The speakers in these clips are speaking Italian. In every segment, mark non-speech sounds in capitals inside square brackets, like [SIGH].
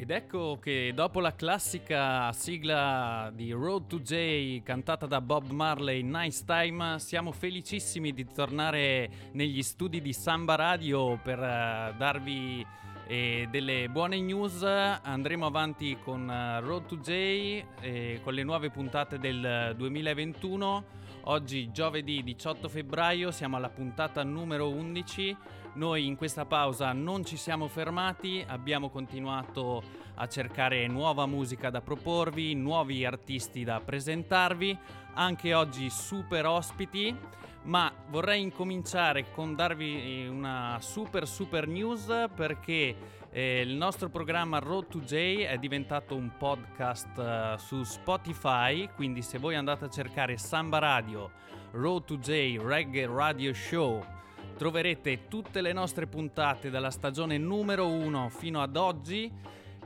Ed ecco che dopo la classica sigla di Road to J cantata da Bob Marley, Nice Time, siamo felicissimi di tornare negli studi di Samba Radio per uh, darvi eh, delle buone news. Andremo avanti con uh, Road to J eh, con le nuove puntate del 2021. Oggi giovedì 18 febbraio siamo alla puntata numero 11 noi in questa pausa non ci siamo fermati, abbiamo continuato a cercare nuova musica da proporvi, nuovi artisti da presentarvi, anche oggi super ospiti, ma vorrei incominciare con darvi una super super news perché eh, il nostro programma Road to J è diventato un podcast uh, su Spotify, quindi se voi andate a cercare Samba Radio, Road to J Reggae Radio Show, troverete tutte le nostre puntate dalla stagione numero 1 fino ad oggi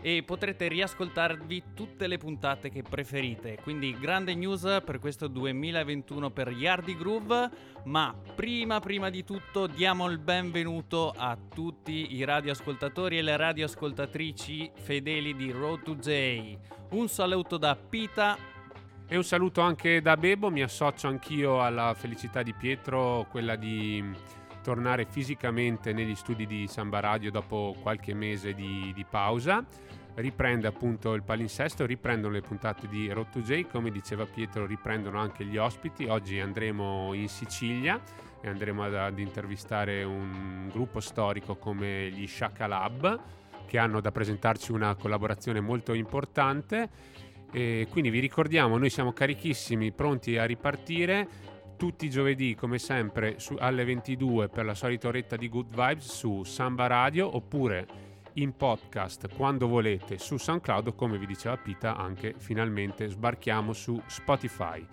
e potrete riascoltarvi tutte le puntate che preferite. Quindi grande news per questo 2021 per Yardi Groove, ma prima prima di tutto diamo il benvenuto a tutti i radioascoltatori e le radioascoltatrici fedeli di Road to J. Un saluto da Pita e un saluto anche da Bebo, mi associo anch'io alla felicità di Pietro, quella di tornare fisicamente negli studi di Samba Radio dopo qualche mese di, di pausa. Riprende appunto il palinsesto, riprendono le puntate di Road to J, come diceva Pietro, riprendono anche gli ospiti. Oggi andremo in Sicilia e andremo ad, ad intervistare un gruppo storico come gli Shaka Lab, che hanno da presentarci una collaborazione molto importante. E quindi vi ricordiamo, noi siamo carichissimi, pronti a ripartire tutti i giovedì, come sempre, su, alle 22 per la solita oretta di Good Vibes su Samba Radio oppure in podcast quando volete su SoundCloud, come vi diceva Pita, anche finalmente sbarchiamo su Spotify.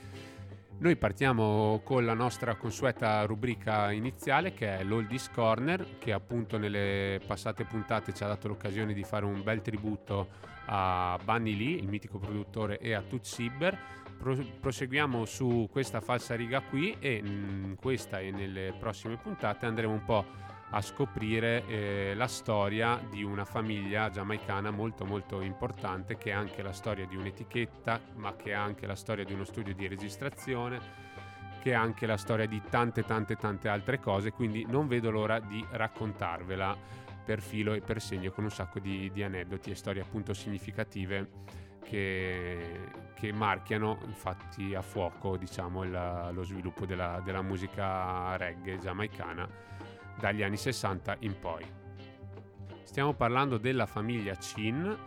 Noi partiamo con la nostra consueta rubrica iniziale che è l'Oldies Corner, che appunto nelle passate puntate ci ha dato l'occasione di fare un bel tributo a Bunny Lee, il mitico produttore, e a Toots Sieber proseguiamo su questa falsa riga qui e in questa e nelle prossime puntate andremo un po' a scoprire eh, la storia di una famiglia giamaicana molto molto importante che è anche la storia di un'etichetta ma che è anche la storia di uno studio di registrazione che è anche la storia di tante tante tante altre cose quindi non vedo l'ora di raccontarvela per filo e per segno con un sacco di, di aneddoti e storie appunto significative che, che marchiano infatti a fuoco diciamo, il, lo sviluppo della, della musica reggae giamaicana dagli anni 60 in poi. Stiamo parlando della famiglia Chin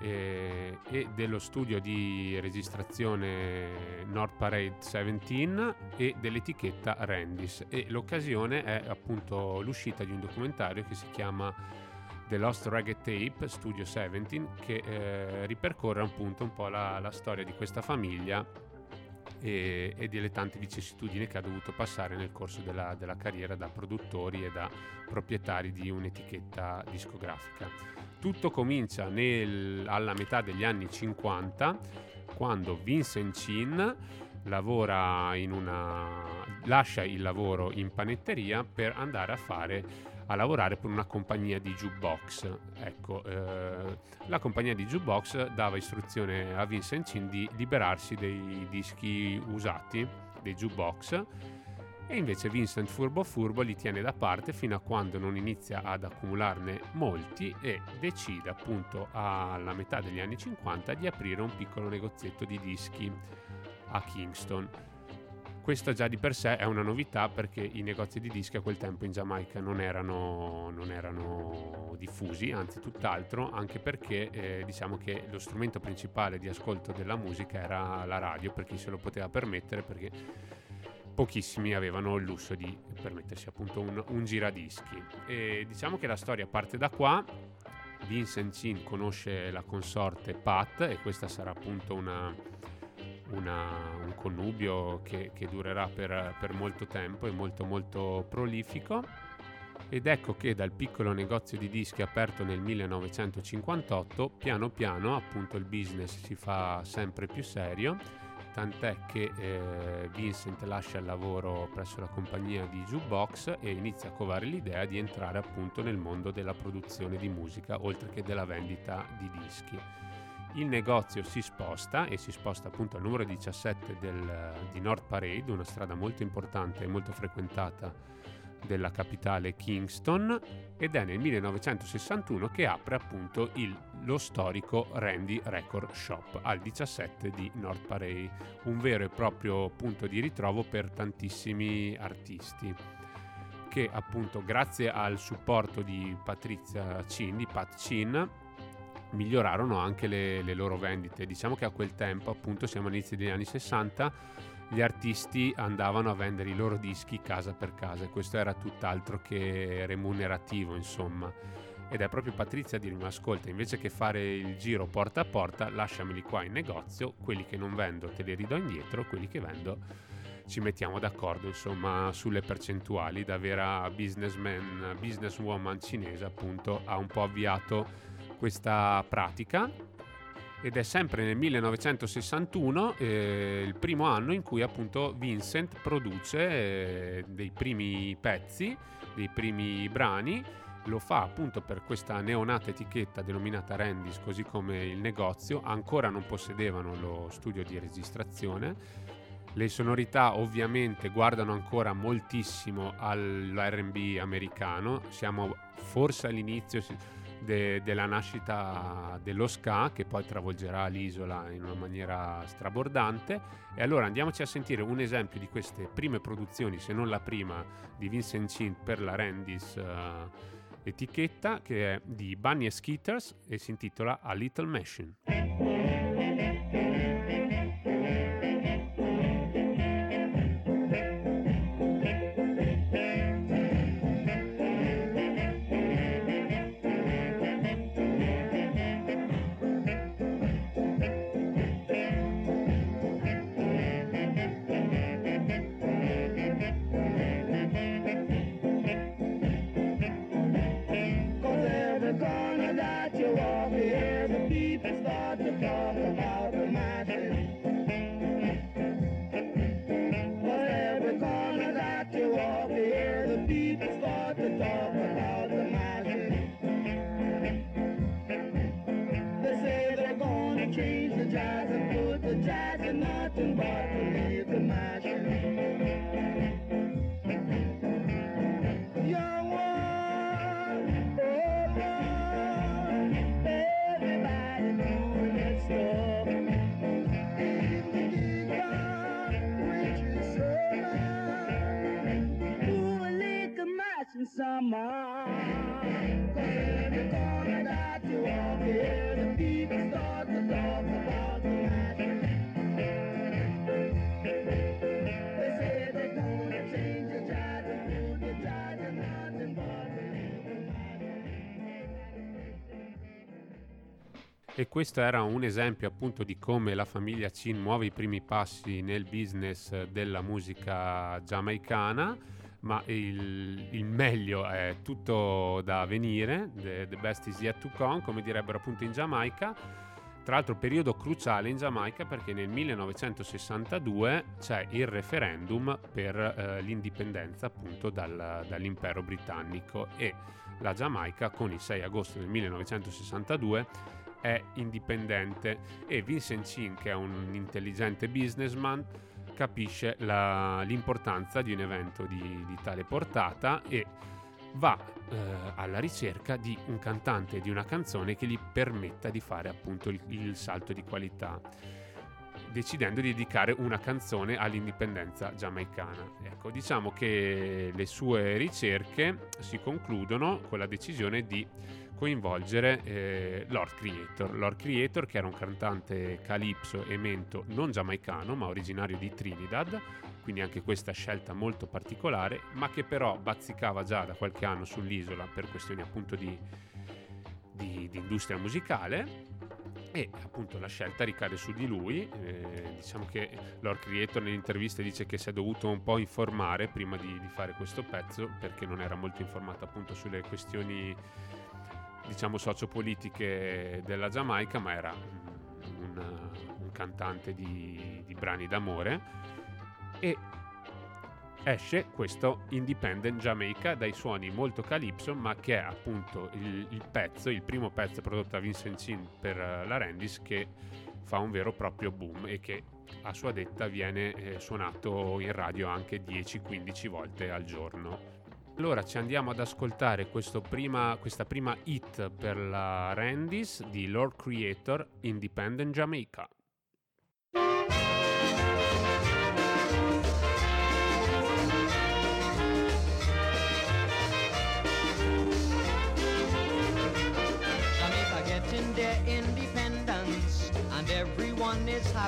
eh, e dello studio di registrazione North Parade 17 e dell'etichetta Randis e l'occasione è appunto l'uscita di un documentario che si chiama The Lost Reggae Tape Studio 17 che eh, ripercorre appunto un po' la, la storia di questa famiglia e, e, delle tante vicissitudini che ha dovuto passare nel corso della, della carriera da produttori e da proprietari di un'etichetta discografica. Tutto comincia nel, alla metà degli anni 50 quando Vincent Chin lavora in una, lascia il lavoro in panetteria per andare a fare a lavorare per una compagnia di jukebox. Ecco, eh, la compagnia di jukebox dava istruzione a Vincent di liberarsi dei dischi usati, dei jukebox, e invece Vincent furbo furbo li tiene da parte fino a quando non inizia ad accumularne molti e decide appunto alla metà degli anni 50 di aprire un piccolo negozietto di dischi a Kingston questo già di per sé è una novità perché i negozi di dischi a quel tempo in Giamaica non erano, non erano diffusi, anzi tutt'altro, anche perché eh, diciamo che lo strumento principale di ascolto della musica era la radio, per chi se lo poteva permettere, perché pochissimi avevano il lusso di permettersi appunto un, un giradischi. E diciamo che la storia parte da qua. Vincent Chin conosce la consorte Pat e questa sarà appunto una una, un connubio che, che durerà per, per, molto tempo e molto molto prolifico. Ed ecco che dal piccolo negozio di dischi aperto nel 1958, piano piano appunto il business si fa sempre più serio tant'è che eh, Vincent lascia il lavoro presso la compagnia di Jukebox e inizia a covare l'idea di entrare appunto nel mondo della produzione di musica oltre che della vendita di dischi. Il negozio si sposta e si sposta appunto al numero 17 del, di North Parade, una strada molto importante e molto frequentata della capitale Kingston ed è nel 1961 che apre appunto il, lo storico Randy Record Shop al 17 di North Parade, un vero e proprio punto di ritrovo per tantissimi artisti che appunto grazie al supporto di Patrizia Chin, di Pat Chin, migliorarono anche le, le loro vendite. Diciamo che a quel tempo, appunto siamo all'inizio degli anni 60, gli artisti andavano a vendere i loro dischi casa per casa e questo era tutt'altro che remunerativo insomma ed è proprio Patrizia a dirmi ascolta invece che fare il giro porta a porta lasciameli qua in negozio quelli che non vendo te li ridò indietro quelli che vendo ci mettiamo d'accordo insomma sulle percentuali da vera businessman businesswoman cinese appunto ha un po' avviato questa pratica ed è sempre nel 1961 eh, il primo anno in cui appunto Vincent produce eh, dei primi pezzi, dei primi brani, lo fa appunto per questa neonata etichetta denominata Randys, così come il negozio, ancora non possedevano lo studio di registrazione. Le sonorità ovviamente guardano ancora moltissimo all'RB americano, siamo forse all'inizio de, della nascita dello ska che poi travolgerà l'isola in una maniera strabordante. E allora andiamoci a sentire un esempio di queste prime produzioni se non la prima di Vincent Chin per la Randis uh, etichetta che è di Bunny Skitters e si intitola A Little Machine questo era un esempio appunto di come la famiglia Chin muove i primi passi nel business della musica giamaicana, ma il, il meglio è tutto da venire, the, the best is yet to come, come direbbero appunto in Giamaica. Tra l'altro periodo cruciale in Giamaica perché nel 1962 c'è il referendum per eh, l'indipendenza appunto dal, dall'impero britannico e la Giamaica con il 6 agosto del 1962 è indipendente. E Vincent Chin, che è un intelligente businessman, capisce la, l'importanza di un evento di, di tale portata e va eh, alla ricerca di un cantante di una canzone che gli permetta di fare appunto il, il salto di qualità decidendo di dedicare una canzone all'indipendenza giamaicana. Ecco, diciamo che le sue ricerche si concludono con la decisione di coinvolgere eh, Lord Creator. Lord Creator che era un cantante calipso e mento non giamaicano ma originario di Trinidad, quindi anche questa scelta molto particolare, ma che però bazzicava già da qualche anno sull'isola per questioni appunto di, di, di industria musicale e appunto la scelta ricade su di lui. Eh, diciamo che Lord Creator nell'intervista dice che si è dovuto un po' informare prima di, di, fare questo pezzo perché non era molto informato appunto sulle questioni diciamo sociopolitiche della Giamaica, ma era un, un cantante di, di brani d'amore, e esce questo Independent Jamaica dai suoni molto calypso ma che è appunto il, il pezzo, il primo pezzo prodotto da Vincent Chin per uh, la Randis che fa un vero e proprio boom e che a sua detta viene eh, suonato in radio anche 10-15 volte al giorno. Allora ci andiamo ad ascoltare prima, questa prima hit per la Randis di Lord Creator Independent Jamaica.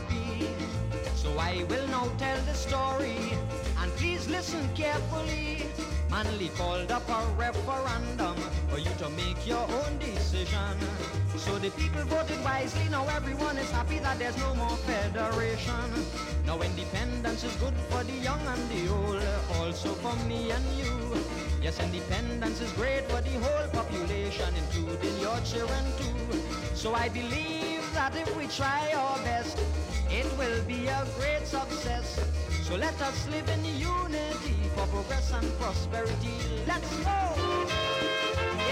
Happy. So I will now tell the story, and please listen carefully. Manly called up a referendum for you to make your own decision. So the people voted wisely, now everyone is happy that there's no more federation. Now independence is good for the young and the old, also for me and you. Yes, independence is great for the whole population, including your children too. So I believe that if we try our best, it will be a great success. So let us live in unity for progress and prosperity. Let's go!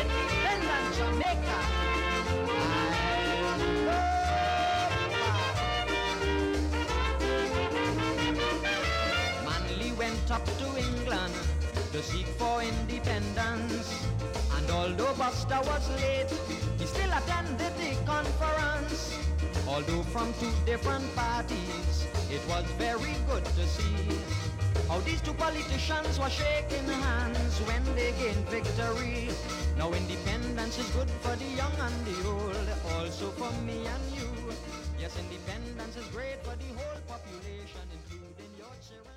Independent Jamaica. Manly went up to England to seek for independence. And although Buster was late, he still attended the conference. Although from two different parties, it was very good to see how these two politicians were shaking hands when they gained victory. Now independence is good for the young and the old, also for me and you. Yes, independence is great for the whole population, including your children.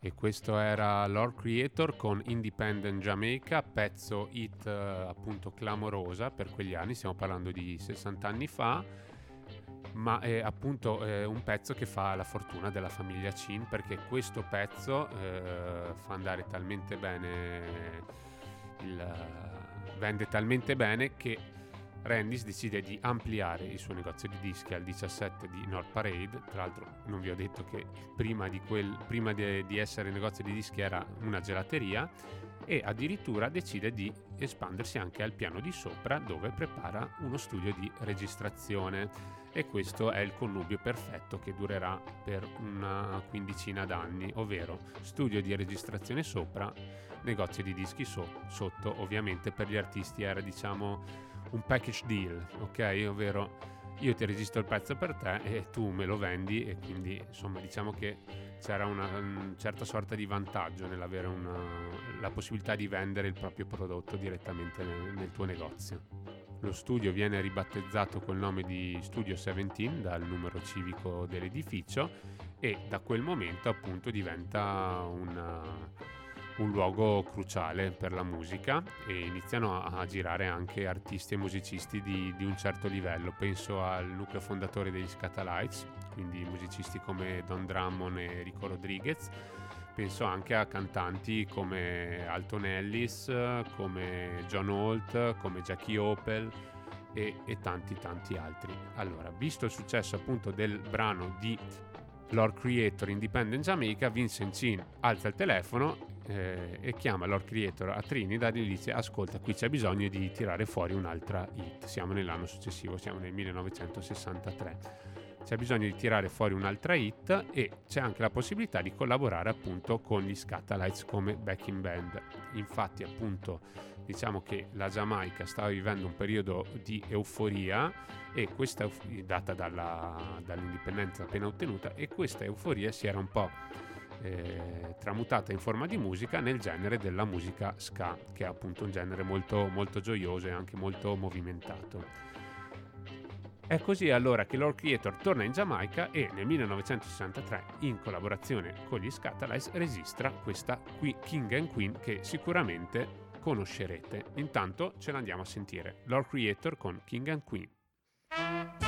E questo era Lord Creator con Independent Jamaica, pezzo hit eh, appunto clamorosa per quegli anni, stiamo parlando di 60 anni fa, ma è appunto eh, un pezzo che fa la fortuna della famiglia Chin perché questo pezzo eh, fa andare talmente bene, il, vende talmente bene che Randis decide di ampliare il suo negozio di dischi al 17 di North Parade. Tra l'altro, non vi ho detto che prima di, quel, prima de, di essere negozio di dischi era una gelateria. E addirittura decide di espandersi anche al piano di sopra, dove prepara uno studio di registrazione. E questo è il connubio perfetto che durerà per una quindicina d'anni, ovvero studio di registrazione sopra, negozio di dischi so- sotto. Ovviamente per gli artisti era diciamo un package deal, ok? Ovvero io ti registro il pezzo per te e tu me lo vendi e quindi insomma diciamo che c'era una, una certa sorta di vantaggio nell'avere una, la possibilità di vendere il proprio prodotto direttamente nel, nel tuo negozio. Lo studio viene ribattezzato col nome di Studio 17 dal numero civico dell'edificio e da quel momento appunto diventa una un luogo cruciale per la musica e iniziano a, a girare anche artisti e musicisti di, di, un certo livello. Penso al nucleo fondatore degli Scatalites, quindi musicisti come Don Drummond e Rico Rodriguez. Penso anche a cantanti come Alton Ellis, come John Holt, come Jackie Opel e, e tanti tanti altri. Allora, visto il successo appunto del brano di Lord Creator Independent Jamaica, Vincent Chin alza il telefono eh, e chiama Lord Creator a Trinidad e gli dice ascolta qui c'è bisogno di tirare fuori un'altra hit, siamo nell'anno successivo, siamo nel 1963 c'è bisogno di tirare fuori un'altra hit e c'è anche la possibilità di collaborare appunto con gli Scatalites come backing band. Infatti appunto diciamo che la Giamaica stava vivendo un periodo di euforia e questa data dalla, dall'indipendenza appena ottenuta e questa euforia si era un po' eh, tramutata in forma di musica nel genere della musica ska, che è appunto un genere molto, molto gioioso e anche molto movimentato. È così allora che Lord Creator torna in Giamaica e nel 1963, in collaborazione con gli Scatalites, registra questa King and Queen che sicuramente conoscerete. Intanto ce l'andiamo a sentire. Lord Creator con King and Queen.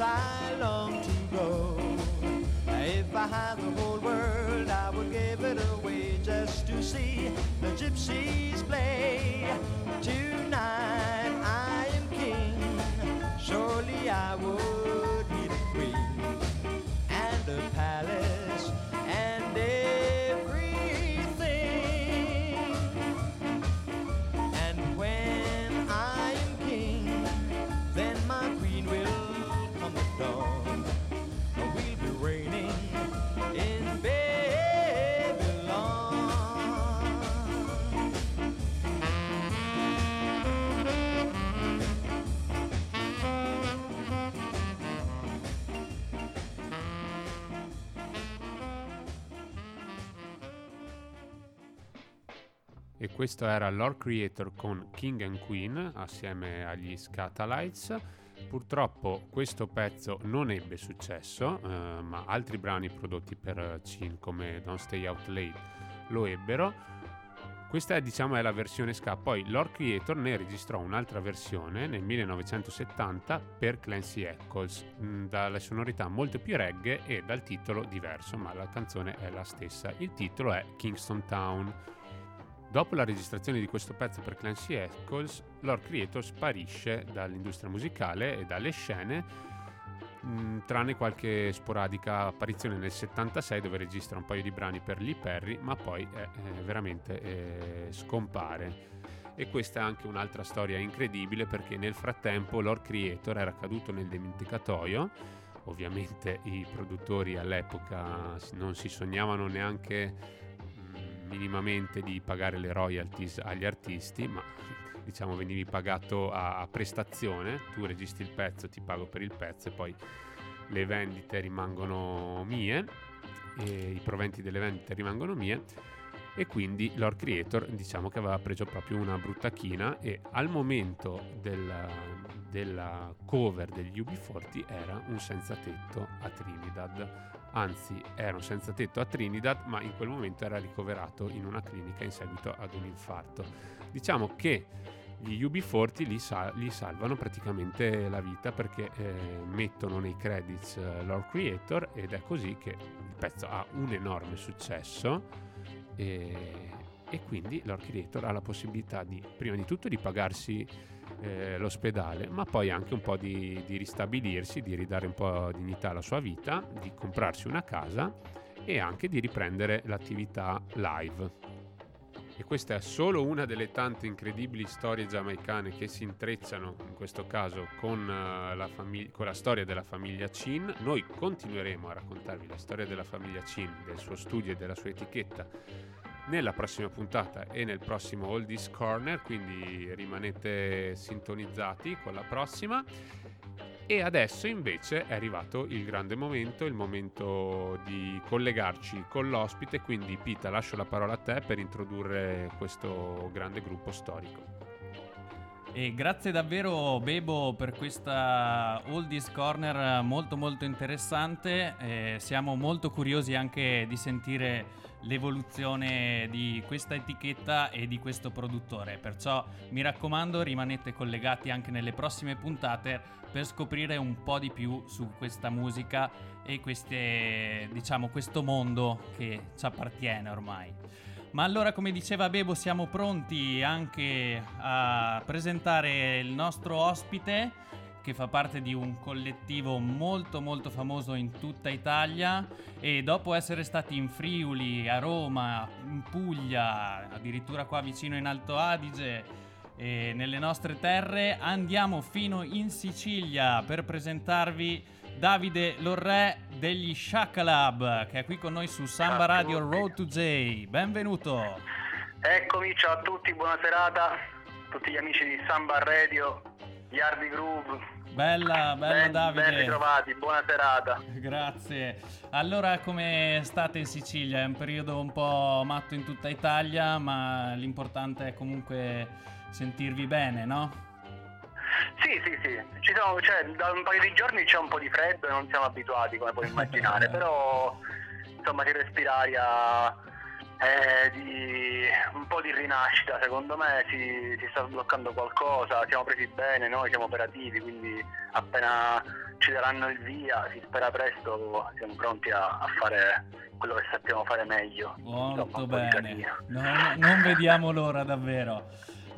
The questo era Lord Creator con King and Queen assieme agli Scatalites. Purtroppo questo pezzo non ebbe successo, eh, ma altri brani prodotti per Chin come Don't Stay Out Late lo ebbero. Questa è, diciamo, è la versione ska. Poi Lord Creator ne registrò un'altra versione nel 1970 per Clancy Eccles, mh, dalle sonorità molto più reggae e dal titolo diverso, ma la canzone è la stessa. Il titolo è Kingston Town. Dopo la registrazione di questo pezzo per Clancy Eccles, Lord Creator sparisce dall'industria musicale e dalle scene, mh, tranne qualche sporadica apparizione nel 76 dove registra un paio di brani per Lee Perry, ma poi eh, eh, veramente eh, scompare. E questa è anche un'altra storia incredibile perché nel frattempo Lord Creator era caduto nel dimenticatoio. Ovviamente i produttori all'epoca non si sognavano neanche minimamente di pagare le royalties agli artisti, ma diciamo venivi pagato a, prestazione, tu registri il pezzo, ti pago per il pezzo e poi le vendite rimangono mie, i proventi delle vendite rimangono mie e quindi Lord Creator diciamo che aveva preso proprio una brutta china e al momento della, della cover degli UB40 era un senza tetto a Trinidad anzi era un senza tetto a Trinidad ma in quel momento era ricoverato in una clinica in seguito ad un infarto. Diciamo che gli UB40 gli, sal- gli salvano praticamente la vita perché eh, mettono nei credits eh, Lord Creator ed è così che il pezzo ha un enorme successo e, e quindi Lord Creator ha la possibilità di prima di tutto di pagarsi eh, l'ospedale, ma poi anche un po' di, di, ristabilirsi, di ridare un po' dignità alla sua vita, di comprarsi una casa e anche di riprendere l'attività live. E questa è solo una delle tante incredibili storie giamaicane che si intrecciano, in questo caso, con, uh, la, famig- con la storia della famiglia Chin. Noi continueremo a raccontarvi la storia della famiglia Chin, del suo studio e della sua etichetta nella prossima puntata e nel prossimo Oldies Corner, quindi rimanete sintonizzati con la prossima. E adesso invece è arrivato il grande momento, il momento di collegarci con l'ospite, quindi Pita lascio la parola a te per introdurre questo grande gruppo storico. E grazie davvero Bebo per questa Oldies Corner molto molto interessante, eh, siamo molto curiosi anche di sentire l'evoluzione di questa etichetta e di questo produttore. Perciò mi raccomando, rimanete collegati anche nelle prossime puntate per scoprire un po' di più su questa musica e queste, diciamo, questo mondo che ci appartiene ormai. Ma allora, come diceva Bebo, siamo pronti anche a presentare il nostro ospite che fa parte di un collettivo molto molto famoso in tutta Italia e dopo essere stati in Friuli, a Roma, in Puglia, addirittura qua vicino in Alto Adige e nelle nostre terre, andiamo fino in Sicilia per presentarvi Davide Lorre degli Shakalab che è qui con noi su Samba Radio Road to J. Benvenuto. Eccomi, ciao a tutti, buona serata, tutti gli amici di Samba Radio, Yardi Groove. Bella, bella ben, Davide. Ben ritrovati, buona serata. [LAUGHS] Grazie. Allora, come state in Sicilia? È un periodo un po' matto in tutta Italia, ma l'importante è comunque sentirvi bene, no? Sì, sì, sì, Ci sono, cioè, da un paio di giorni c'è un po' di freddo e non siamo abituati come puoi immaginare, [LAUGHS] però insomma si respira aria eh, di un po' di rinascita, secondo me si, si, sta sbloccando qualcosa, siamo presi bene, noi siamo operativi, quindi appena ci daranno il via, si spera presto, siamo pronti a, a fare quello che sappiamo fare meglio. Molto Insomma, bene, no, no, non vediamo l'ora davvero.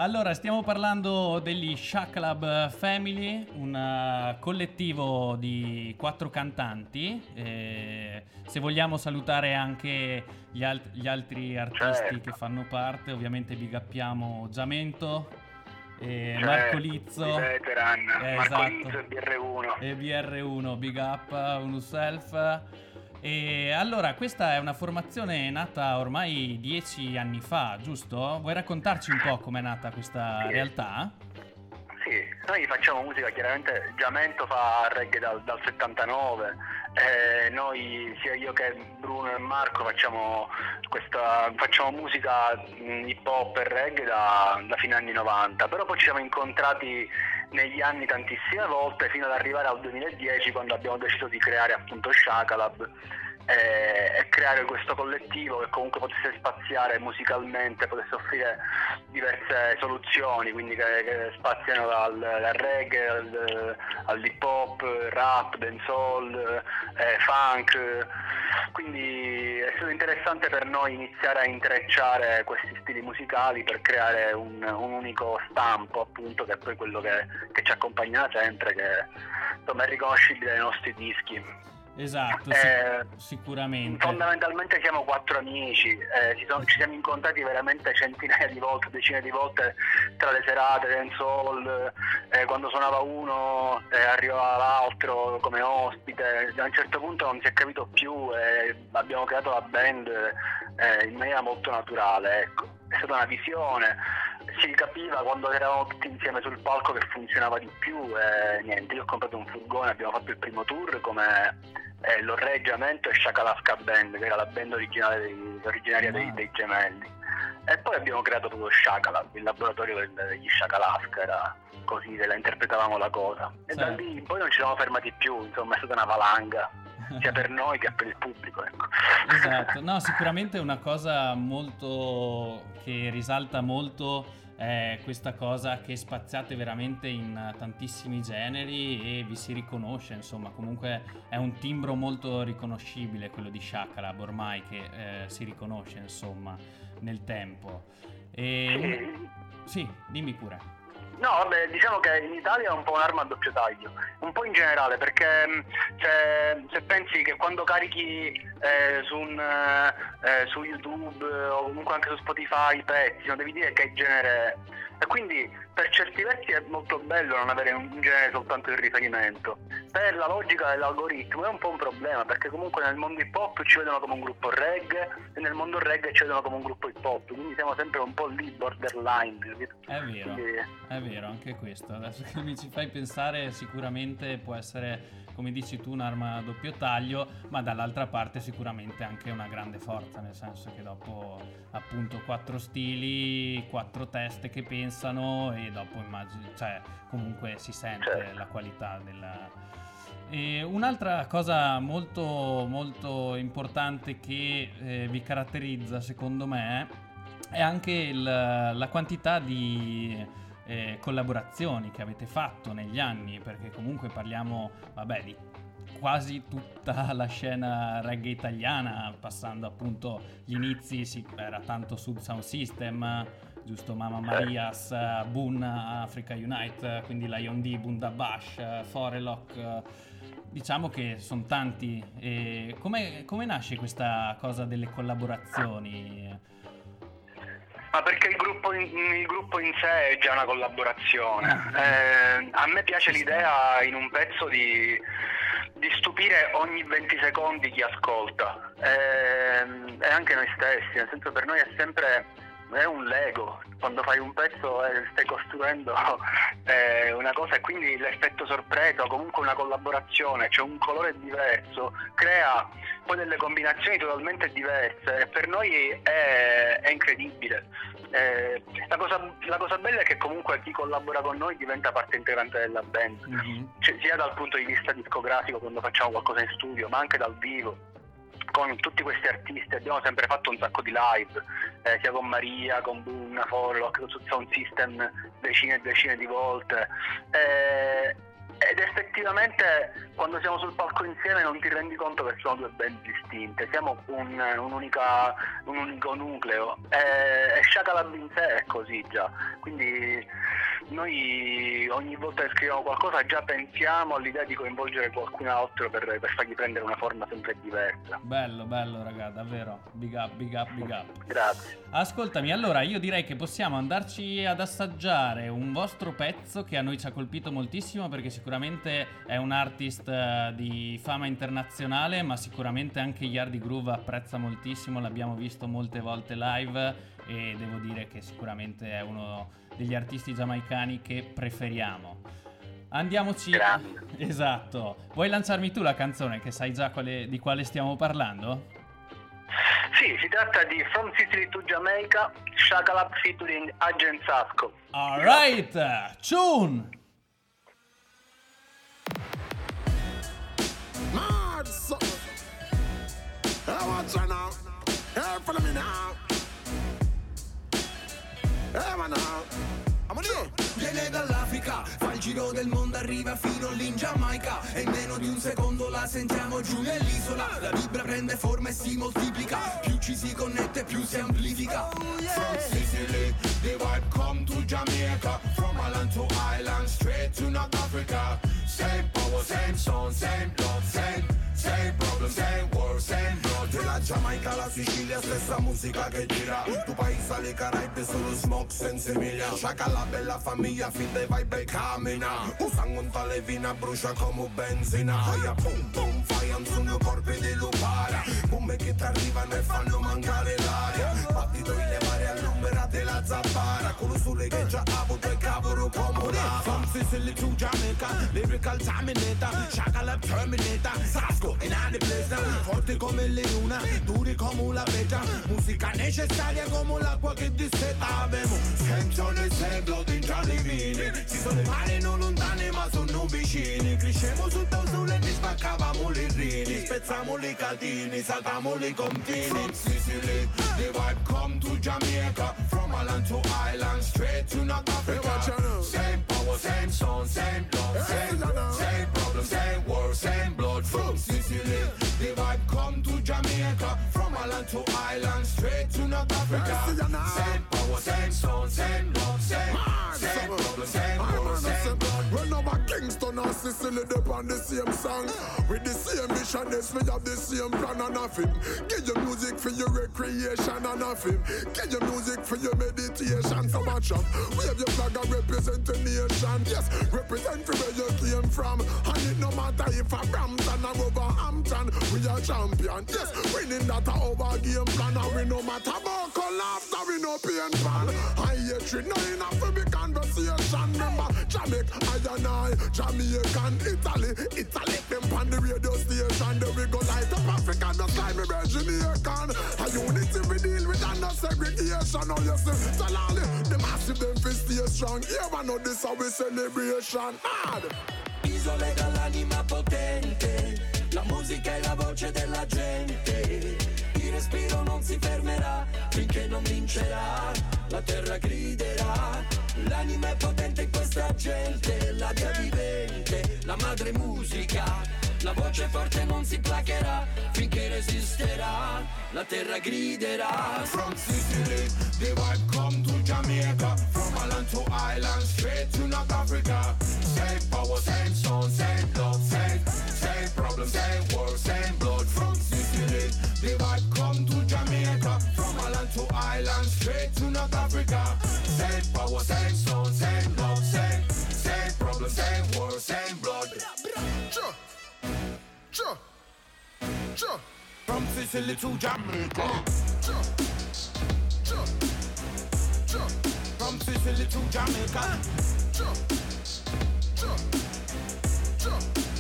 Allora, stiamo parlando degli Shaklab Family, un uh, collettivo di quattro cantanti. Eh, se vogliamo salutare anche gli, alt- gli altri artisti certo. che fanno parte, ovviamente big uppiamo Giamento, eh, certo, Marco Lizzo, veteran, eh, Marco esatto. Lizzo e BR1. E BR1, big up, unuself. E allora, questa è una formazione nata ormai dieci anni fa, giusto? Vuoi raccontarci un po' com'è nata questa sì. realtà? Sì, noi facciamo musica, chiaramente Giamento fa reggae dal, dal 79, eh, noi sia io che Bruno e Marco facciamo, questa, facciamo musica hip hop e reggae da, da fine anni 90, però poi ci siamo incontrati negli anni tantissime volte fino ad arrivare al 2010 quando abbiamo deciso di creare appunto Shakalab e, creare questo collettivo che comunque potesse spaziare musicalmente, potesse offrire diverse soluzioni, quindi che, che spaziano dal, dal reggae al, all'hip hop, rap, dancehall, eh, funk. Quindi è stato interessante per noi iniziare a intrecciare questi stili musicali per creare un, un unico stampo, appunto, che è poi quello che, che ci accompagna sempre, che insomma, è riconoscibile dai nostri dischi. Esatto, eh, sicuramente. Fondamentalmente siamo quattro amici, eh, ci, sono, ci, siamo incontrati veramente centinaia di volte, decine di volte tra le serate, dancehall, eh, quando suonava uno eh, arrivava l'altro come ospite, a un certo punto non si è capito più e abbiamo creato la band eh, in maniera molto naturale, ecco. È stata una visione, si capiva quando eravamo tutti insieme sul palco che funzionava di più e niente, io ho comprato un furgone, abbiamo fatto il primo tour come eh, l'orreggiamento e Shakalafka Band, che era la band originale dei, originaria dei, dei, gemelli. E poi abbiamo creato proprio Shakalab, il laboratorio degli Shakalafka, era così, la interpretavamo la cosa. E sì. da lì poi non ci siamo fermati più, insomma è stata una valanga sia per noi che per il pubblico. Ecco. Esatto, no, sicuramente una cosa molto che risalta molto è questa cosa che spaziate veramente in tantissimi generi e vi si riconosce, insomma, comunque è un timbro molto riconoscibile quello di Shakalab ormai che eh, si riconosce, insomma, nel tempo. E... Sì, dimmi pure. No, vabbè, diciamo che in Italia è un po' un'arma a doppio taglio, un po' in generale, perché cioè, se pensi che quando carichi eh, su, un, eh, su, YouTube o comunque anche su Spotify i pezzi, non devi dire che genere e quindi per certi versi è molto bello non avere un genere soltanto di riferimento. Per la logica dell'algoritmo è un po' un problema perché comunque nel mondo hip hop ci vedono come un gruppo reggae e nel mondo reggae ci vedono come un gruppo hip hop, quindi siamo sempre un po' lì borderline. È vero, quindi... è vero anche questo. Adesso che mi ci fai pensare sicuramente può essere come dici tu, un'arma a doppio taglio, ma dall'altra parte sicuramente anche una grande forza, nel senso che dopo appunto quattro stili, quattro teste che pensano e dopo immagini, cioè comunque si sente certo. la qualità della... E un'altra cosa molto molto importante che eh, vi caratterizza secondo me è anche il, la quantità di eh, collaborazioni che avete fatto negli anni, perché comunque parliamo, vabbè, di quasi tutta [LAUGHS] la scena reggae italiana, passando appunto gli inizi, sì, era tanto Sub Sound System, giusto Mama Marias, Boon, Africa Unite, quindi Lion D, Bundabash, Forelock, diciamo che sono tanti. E come, come nasce questa cosa delle collaborazioni? Ma perché il gruppo, in, il gruppo in sé è già una collaborazione. Ah. Eh, a me piace l'idea in un pezzo di, di stupire ogni 20 secondi chi ascolta eh, e anche noi stessi, nel senso per noi è sempre è un Lego, quando fai un pezzo e stai costruendo [LAUGHS] eh, una cosa e quindi l'effetto sorpresa o comunque una collaborazione, cioè un colore diverso, crea poi delle combinazioni totalmente diverse e per noi è, è incredibile. Eh, la, cosa, la, cosa, bella è che comunque chi collabora con noi diventa parte integrante della band, mm-hmm. cioè, sia dal punto di vista discografico quando facciamo qualcosa in studio, ma anche dal vivo con tutti questi artisti abbiamo sempre fatto un sacco di live, eh, sia con Maria, con Bruna, Forlock, su Sound System decine e decine di volte. Eh, ed effettivamente quando siamo sul palco insieme non ti rendi conto che sono due band distinte, siamo un, un, un unico nucleo e, e Shaka Lab in sé è così già, quindi noi ogni volta che scriviamo qualcosa già pensiamo all'idea di coinvolgere qualcun altro per, per fargli prendere una forma sempre diversa. Bello, bello raga, davvero, big up, big up, big up. Grazie. Ascoltami, allora io direi che possiamo andarci ad assaggiare un vostro pezzo che a noi ci ha colpito moltissimo perché sicuramente è un artist eh, di fama internazionale, ma sicuramente anche Yardi Groove apprezza moltissimo, l'abbiamo visto molte volte live e devo dire che sicuramente è uno degli artisti giamaicani che preferiamo. Andiamoci. Grande. [LAUGHS] Esatto. Vuoi lanciarmi tu la canzone che sai già quale, di quale stiamo parlando? Sì, si tratta di From Sicily to Jamaica, Shakalab featuring Agent Sasco. Alright, tune! Mad son. I want you now. Hey, follow me now. Hey, man now. Viene dall'Africa, fa il giro del mondo, arriva fino lì in Giamaica. E in meno di un secondo la sentiamo giù nell'isola. La vibra prende forma e si moltiplica. Più ci si connette, più si amplifica. Oh, yeah. From Sicily, the vibe come to Jamaica. From island to island, Sicilia, stessa musica che gira. Tu paese alle Caraibe, solo smoke senza emilia Sciacca la bella famiglia, fin dei vibe e cammina Usano un tale vina, brucia come benzina. Fai pum pum, fai un suono corpi di lupara. Bombe che ti arrivano e fanno mancare l'aria. Battito in le all'ombra della zappara Con lo sole che già ha avuto e cavolo comune From Sicily to Jamaica, lyrical terminator Sciacca la Terminator, Sasco in anni place Forte come le luna, duri come la veta Musica necessaria come l'acqua che disseta Avevo senzione e semblo di divini Si sono le mani non lontane ma sono vicini Crescemo sotto il sole e spaccavamo le rini. Spezzamo le catini, saltamo le confini From Sicily, the vibe come to Jamaica From island to island, straight to North Africa Same power, same song, same love, same, same problem, same war, same blood From Sicily. The vibe come to Jamaica. From island to island, straight to North Africa. Same power, same sound, same love, same, same Sicily, they on the same song. With the same mission, yes, we have the same plan and nothing. Get your music for your recreation and nothing. Get your music for your meditation. So much up. We have your flag and represent the nation. Yes, represent where you came from. And it no matter if I'm Brampton or over Hampton, we are champion. Yes, winning that a over game plan, and we no matter about laughter, we no pain pan. I hatred, no enough for me conversation. Remember, Jamaica, I and I, Jamaican, Italy, Italy, them pan the radio station. Then we go light up Africa, just like me Jamaican. A unity we deal with and no segregation. Oh yes, Salali, the massive them fist stay strong. Yeah, I know this how we celebration. Mad. Isole dall'anima potente La musica è la voce della gente. Il respiro non si fermerà finché non vincerà. La terra griderà. L'anima è potente in questa gente. La via vivente, la madre musica. La voce forte non si placherà finché resisterà. La terra griderà. From Sicily, the vibe come to Jamaica. From island to island, straight to North Africa. Same power, same sound, same love, same problem, same war, same blood from Sicily. The vibe come to to island, straight to North Africa. Same power, same sound, same love, same, same problem, same war, same blood. From Sicily to Jamaica. From Sicily to Jamaica.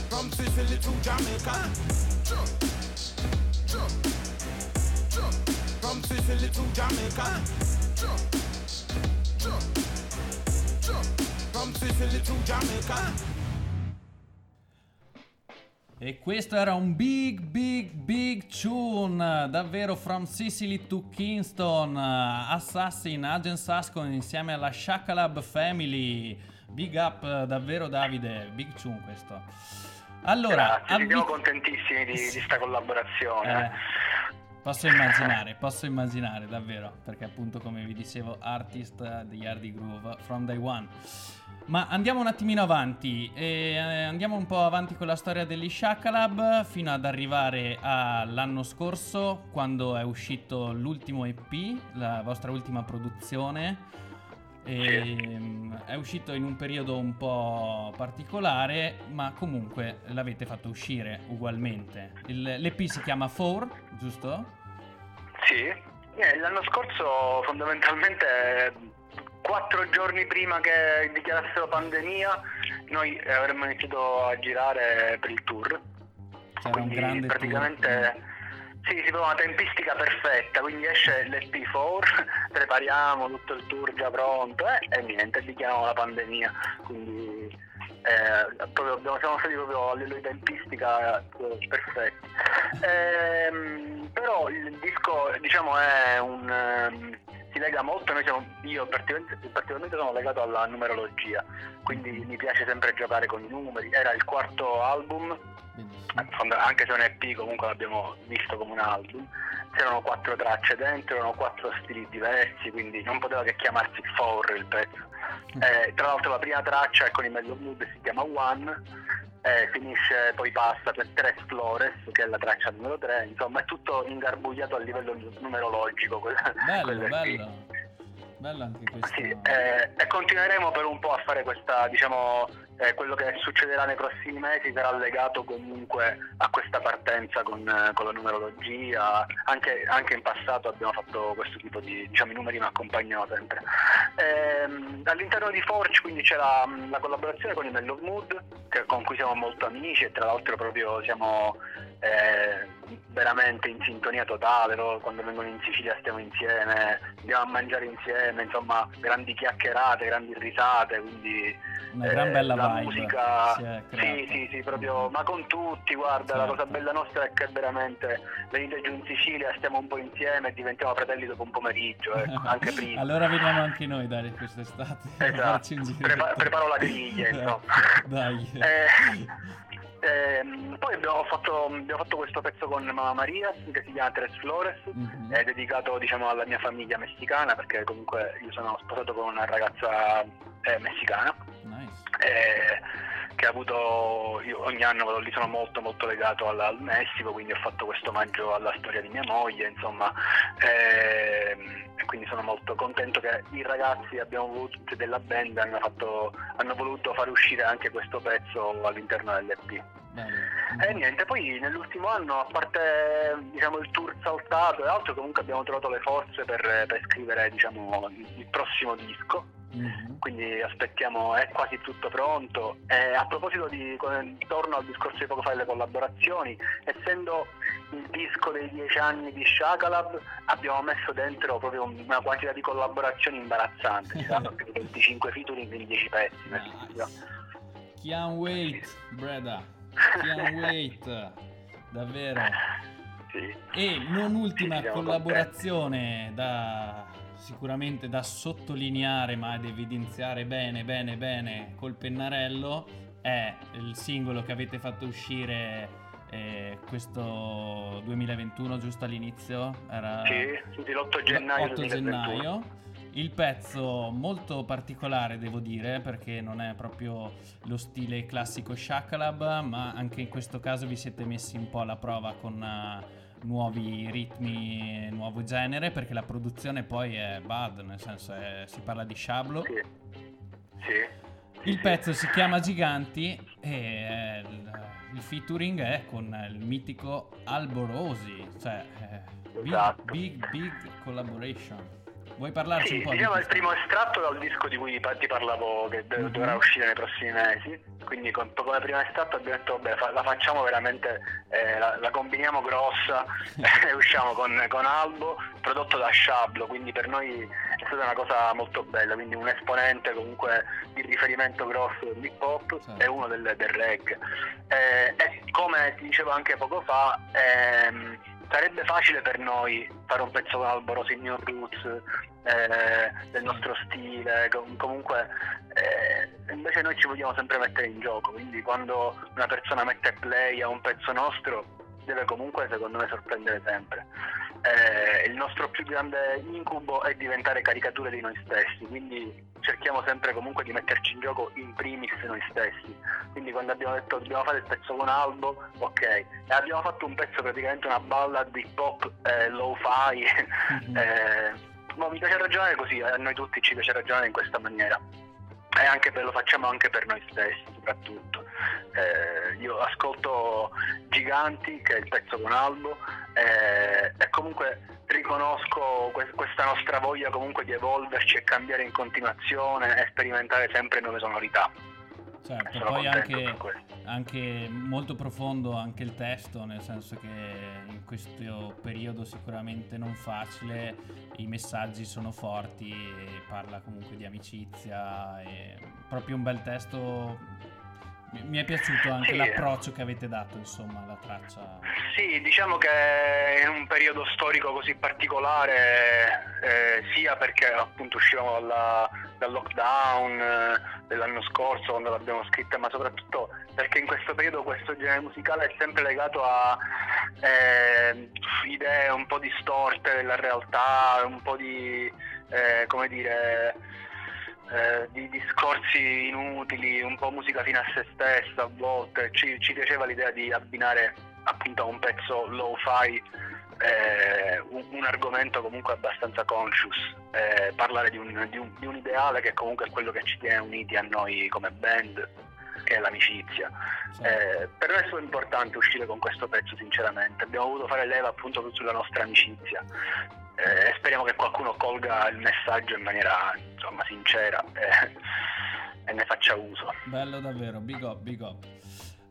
From Sicily to Jamaica. From Sicily to Jamaica. From Sicily to Jamaica. E questo era un big, big, big tune, davvero From Sicily to Kingston, Assassin, Agent Sascon insieme alla Shakalab Family. Big up davvero Davide, big tune questo. Allora, Grazie, avvi- siamo contentissimi di, di sta collaborazione. Eh, posso immaginare, posso immaginare davvero, perché appunto come vi dicevo, artist di Hardy Groove from day one. Ma andiamo un attimino avanti, eh, andiamo un po' avanti con la storia degli Shakalab fino ad arrivare all'anno scorso quando è uscito l'ultimo EP, la vostra ultima produzione. E, mm, È uscito in un periodo un po' particolare, ma comunque l'avete fatto uscire ugualmente. Il- L'EP si chiama Four, giusto? Sì, Eh, l'anno scorso fondamentalmente quattro giorni prima che dichiarasse la pandemia noi avremmo iniziato a girare per il tour. C'era un quindi grande praticamente sì, si trova una tempistica perfetta, quindi esce l'SP4, [LAUGHS] prepariamo tutto il tour già pronto eh, e niente, dichiariamo la pandemia. Quindi eh, proprio, abbiamo- siamo stati proprio a livello di tempistica eh, perfetti. Ehm, però il disco diciamo è un ehm, si lega molto, siamo, io particolarmente, sono legato alla numerologia, quindi mi piace sempre giocare con i numeri, era il quarto album, Benissimo. anche se è un EP comunque l'abbiamo visto come un album, c'erano quattro tracce dentro, erano quattro stili diversi, quindi non poteva che chiamarsi Four il pezzo. Eh, tra l'altro la prima traccia è con i Mellow Mood si chiama One, eh, finisce, poi passa per Tres Flores, che è la traccia numero 3, insomma è tutto ingarbugliato a livello numerologico. quel- Bello, bello. Bello anche questo. Sì, eh, e continueremo per un po' a fare questa, diciamo, eh, quello che succederà nei prossimi mesi sarà legato comunque a questa partenza con, eh, con la numerologia. Anche, anche in passato abbiamo fatto questo tipo di, diciamo, numeri mi accompagnano sempre. Ehm, all'interno di Forge quindi c'è la, la collaborazione con i Mellow Mood, che- con cui siamo molto amici e tra l'altro proprio siamo eh, veramente in sintonia totale, loro quando vengono in Sicilia stiamo insieme, andiamo a mangiare insieme, insomma grandi chiacchierate, grandi risate, quindi Una gran eh, bella la vibe musica si è sì, sì, sì, proprio, ma con tutti, guarda, la Certo. cosa bella nostra è che veramente venite giù in Sicilia, stiamo un po' insieme e diventiamo fratelli dopo un pomeriggio, ecco, [LAUGHS] anche prima. allora veniamo anche noi, dai, quest'estate. Esatto. Prepa- preparo la griglia, insomma. [LAUGHS] Dai. Eh, ehm, poi abbiamo fatto, abbiamo fatto questo pezzo con Mamma Maria che si chiama Tres Flores, Mhm. è dedicato diciamo, alla mia famiglia messicana perché comunque io sono sposato con una ragazza eh, messicana Nice. eh, che ha avuto, io ogni anno vado lì, sono molto molto legato alla- al Messico, quindi ho fatto questo omaggio alla storia di mia moglie, insomma, ehm, e quindi sono molto contento che i ragazzi abbiamo voluto, della band hanno, fatto, hanno voluto far uscire anche questo pezzo all'interno dell'EP. E niente, poi nell'ultimo anno, a parte diciamo, il tour saltato e altro, comunque abbiamo trovato le forze per, per scrivere diciamo, il prossimo disco Mhm. quindi aspettiamo, è quasi tutto pronto. E a proposito di, torno al discorso di poco fa delle collaborazioni, essendo il disco dei dieci anni di Shakalab, abbiamo messo dentro proprio una quantità di collaborazioni imbarazzanti, ci [LAUGHS] saranno più di 25 featuring in 10 pezzi. Nice. Can't wait, Breda. [LAUGHS] Can't wait. Davvero. Sì. E non ultima Sì, collaborazione da sicuramente da sottolineare, ma ad evidenziare bene, bene, bene col pennarello è il singolo che avete fatto uscire eh, questo 2021, giusto all'inizio? Era Sì, sì, sì, l'8 gennaio 8 2021. gennaio. Il pezzo molto particolare, devo dire, perché non è proprio lo stile classico Shakalab, ma anche in questo caso vi siete messi un po' alla prova con eh, nuovi ritmi, nuovo genere, perché la produzione poi è bad, nel senso è- si parla di Shablo. Sì. Sì. Il pezzo si chiama Giganti e è il, il featuring è con il mitico Alborosi, cioè eh, big, Esatto. big, big collaboration. Vuoi parlarci sì, un po' diciamo di il primo estratto dal disco di cui ti parlavo che mm-hmm. dovrà uscire nei prossimi mesi quindi con, come primo estratto abbiamo detto vabbè fa, la facciamo veramente eh, la, la, combiniamo grossa [LAUGHS] e usciamo con, con, Albo prodotto da Shablo quindi per noi è stata una cosa molto bella quindi un esponente comunque di riferimento grosso dell'hip hop sì. e uno del, del reggae eh, e come ti dicevo anche poco fa ehm, sarebbe facile per noi fare un pezzo con Alboro Signor Roots eh, del nostro stile, comunque eh, invece noi ci vogliamo sempre mettere in gioco, quindi quando una persona mette play a un pezzo nostro deve comunque secondo me sorprendere sempre eh, il nostro più grande incubo è diventare caricature di noi stessi, quindi cerchiamo sempre comunque di metterci in gioco in primis noi stessi. Quindi quando abbiamo detto dobbiamo fare il pezzo con Albo, ok, e abbiamo fatto un pezzo praticamente una ballad di pop eh, low-fi, mm-hmm. [LAUGHS] eh, ma mi piace ragionare così, a noi tutti ci piace ragionare in questa maniera anche lo facciamo anche per noi stessi soprattutto. Eh, io ascolto Giganti, che è il pezzo con Albo, eh, e comunque riconosco que- questa nostra voglia comunque di evolverci e cambiare in continuazione e sperimentare sempre nuove sonorità. Certo, poi anche, anche, molto profondo anche il testo, nel senso che in questo periodo sicuramente non facile i messaggi sono forti parla comunque di amicizia, è proprio un bel testo mi è piaciuto anche sì. l'approccio che avete dato, insomma, alla traccia. Sì, diciamo che in un periodo storico così particolare, eh, sia perché appunto uscivamo dalla, dal lockdown eh, dell'anno scorso quando l'abbiamo scritta, ma soprattutto perché in questo periodo questo genere musicale è sempre legato a eh, idee un po' distorte della realtà, un po' di, eh, come dire eh, di discorsi inutili, un po' musica fine a se stessa a volte, ci, ci piaceva l'idea di abbinare appunto a un pezzo low-fi eh, un, un, argomento comunque abbastanza conscious, eh, parlare di un, di, un, di un, ideale che comunque è quello che ci tiene uniti a noi come band, che è l'amicizia. Sì. Eh, per noi è stato importante uscire con questo pezzo sinceramente, abbiamo voluto fare leva appunto sulla nostra amicizia eh, speriamo che qualcuno colga il messaggio in maniera insomma, sincera eh, e ne faccia uso. Bello davvero, big up, big up.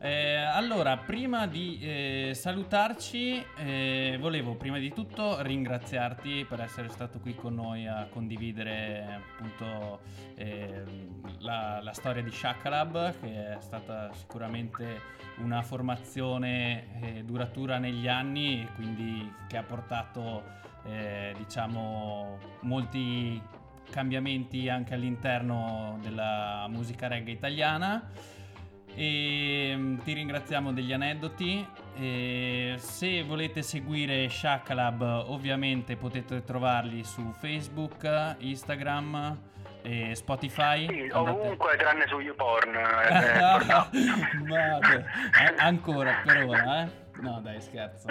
Eh, allora, prima di eh, salutarci, eh, volevo prima di tutto ringraziarti per essere stato qui con noi a condividere appunto ehm, la, la, storia di Shakalab, che è stata sicuramente una formazione eh, duratura negli anni e quindi che ha portato eh, diciamo molti cambiamenti anche all'interno della musica reggae italiana e mm, ti ringraziamo degli aneddoti e se volete seguire Shakalab ovviamente potete trovarli su Facebook, Instagram e Spotify sì, ovunque tranne su YouPorn eh, [LAUGHS] Vado. ancora per ora eh No, dai, scherzo.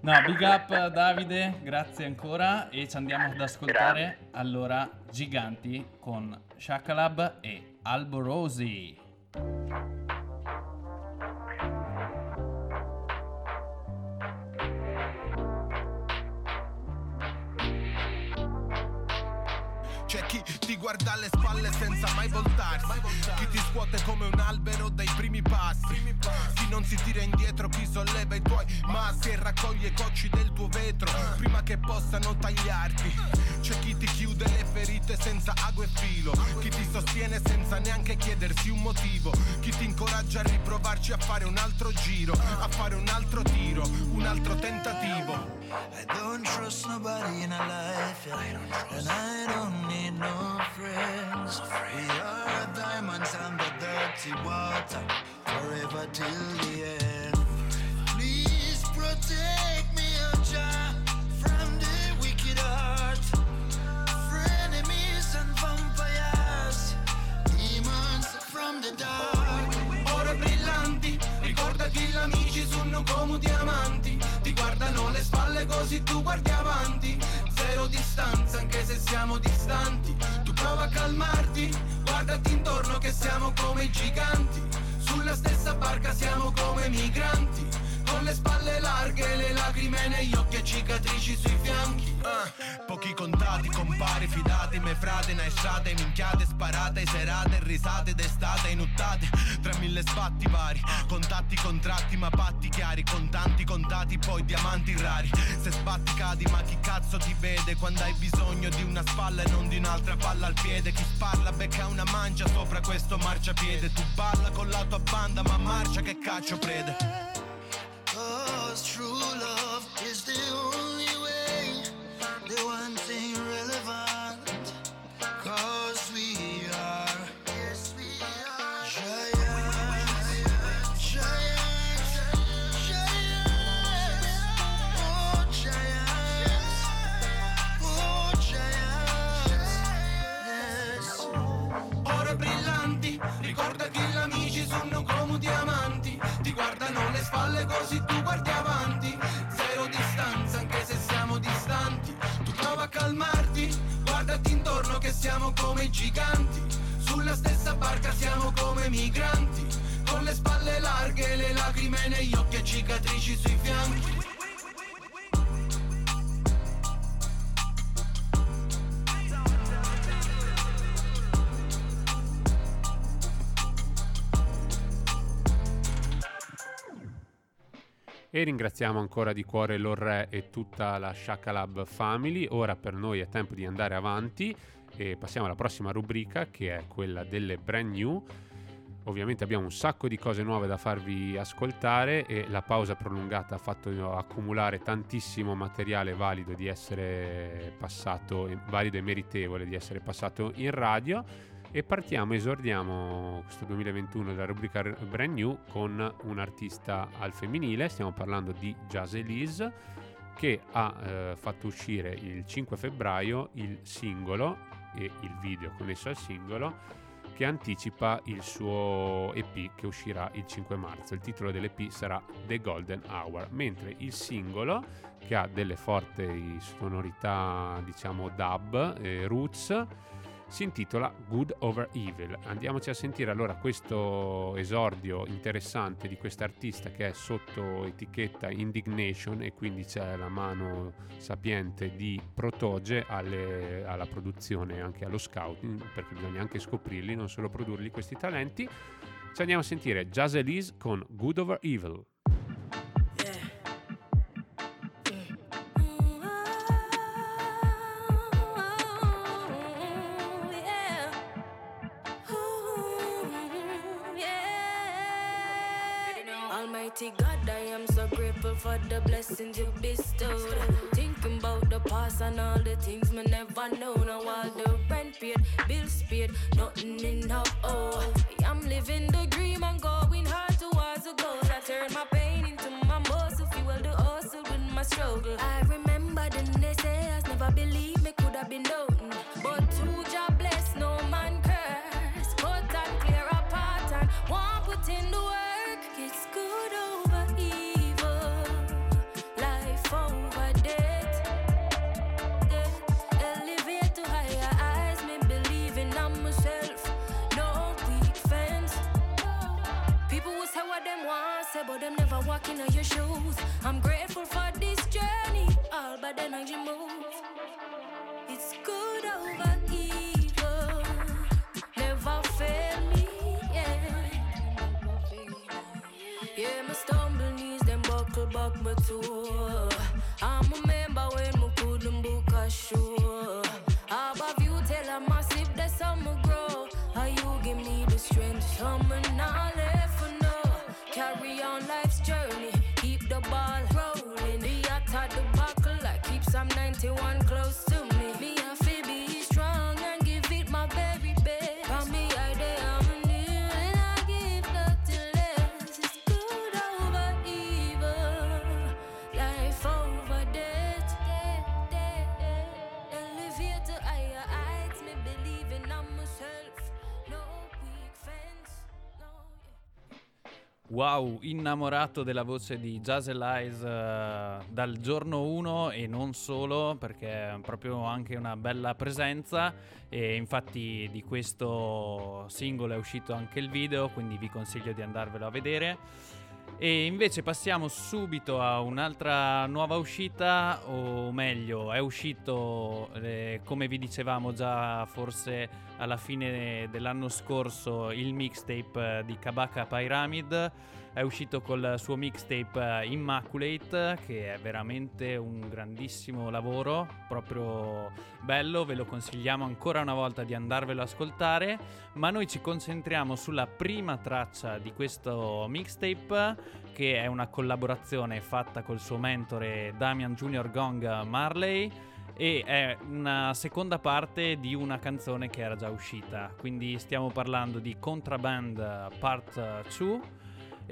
No, big up Davide, grazie ancora e ci andiamo ad ascoltare grazie. allora Giganti con Shakalab e Alborosi. C'è chi ti guarda alle spalle senza mai voltarsi. Chi ti scuote come un albero dai primi passi. Chi non si tira indietro, chi solleva i tuoi massi e raccoglie i cocci del tuo vetro prima che possano tagliarti. C'è chi ti chiude le ferite senza ago e filo. Chi ti sostiene senza neanche chiedersi un motivo. Chi ti incoraggia a riprovarci a fare un altro giro, a fare un altro tiro, un altro tentativo. I don't trust nobody in a life, yeah. and I don't need no friends. We are diamonds and the dirty water, forever till the end. Please protect così tu guardi avanti. Zero distanza anche se siamo distanti. Tu prova a calmarti, guardati intorno che siamo come i giganti. Sulla stessa barca siamo come migranti Con le spalle larghe, le lacrime negli occhi e ci cicatrici sui fianchi. Uh, Pochi contati, compari, fidati Me frate, naesciate, minchiate Sparate, serate, risate d'estate Inuttate, tra mille sbatti vari Contatti, contratti, ma patti chiari Contanti, contati, poi diamanti rari. Se sbatti cadi, ma chi cazzo ti vede? Quando hai bisogno di una spalla e non di un'altra palla al piede. Chi sparla becca una mancia sopra questo marciapiede. Tu balla con la tua banda, ma marcia che caccio prede True love cicatrici sui fianchi E ringraziamo ancora di cuore l'Orre e tutta la Shakalab Family. Ora per noi è tempo di andare avanti e passiamo alla prossima rubrica che è quella delle brand new. Ovviamente abbiamo un sacco di cose nuove da farvi ascoltare e la pausa prolungata ha fatto accumulare tantissimo materiale valido di essere passato, valido e meritevole di essere passato in radio. E partiamo, esordiamo questo 2021 della rubrica Brand New con un artista al femminile, stiamo parlando di Jazz Elise che ha eh, fatto uscire il 5 febbraio il singolo e il video connesso al singolo che anticipa il suo EP che uscirà il 5 marzo. Il titolo dell'EP sarà The Golden Hour, mentre il singolo che ha delle forti sonorità diciamo dub e roots si intitola Good Over Evil. Andiamoci a sentire allora questo esordio interessante di quest'artista che è sotto etichetta Indignation e quindi c'è la mano sapiente di Protoge alle, alla produzione anche allo scouting perché bisogna anche scoprirli, non solo produrli questi talenti. Ci andiamo a sentire Jazz Elise con Good Over Evil. Wow, innamorato della voce di Jazz Elise eh, dal giorno 1 e non solo perché è proprio anche una bella presenza e infatti di questo singolo è uscito anche il video, quindi vi consiglio di andarvelo a vedere. E invece passiamo subito a un'altra nuova uscita, o meglio, è uscito, eh, come vi dicevamo già forse alla fine dell'anno scorso, il mixtape eh, di Kabaka Pyramid è uscito col suo mixtape eh, Immaculate che è veramente un grandissimo lavoro, proprio bello, ve lo consigliamo ancora una volta di andarvelo ad ascoltare, ma noi ci concentriamo sulla prima traccia di questo mixtape che è una collaborazione fatta col suo mentore Damian Junior Gong Marley e è una seconda parte di una canzone che era già uscita. Quindi stiamo parlando di Contraband Part 2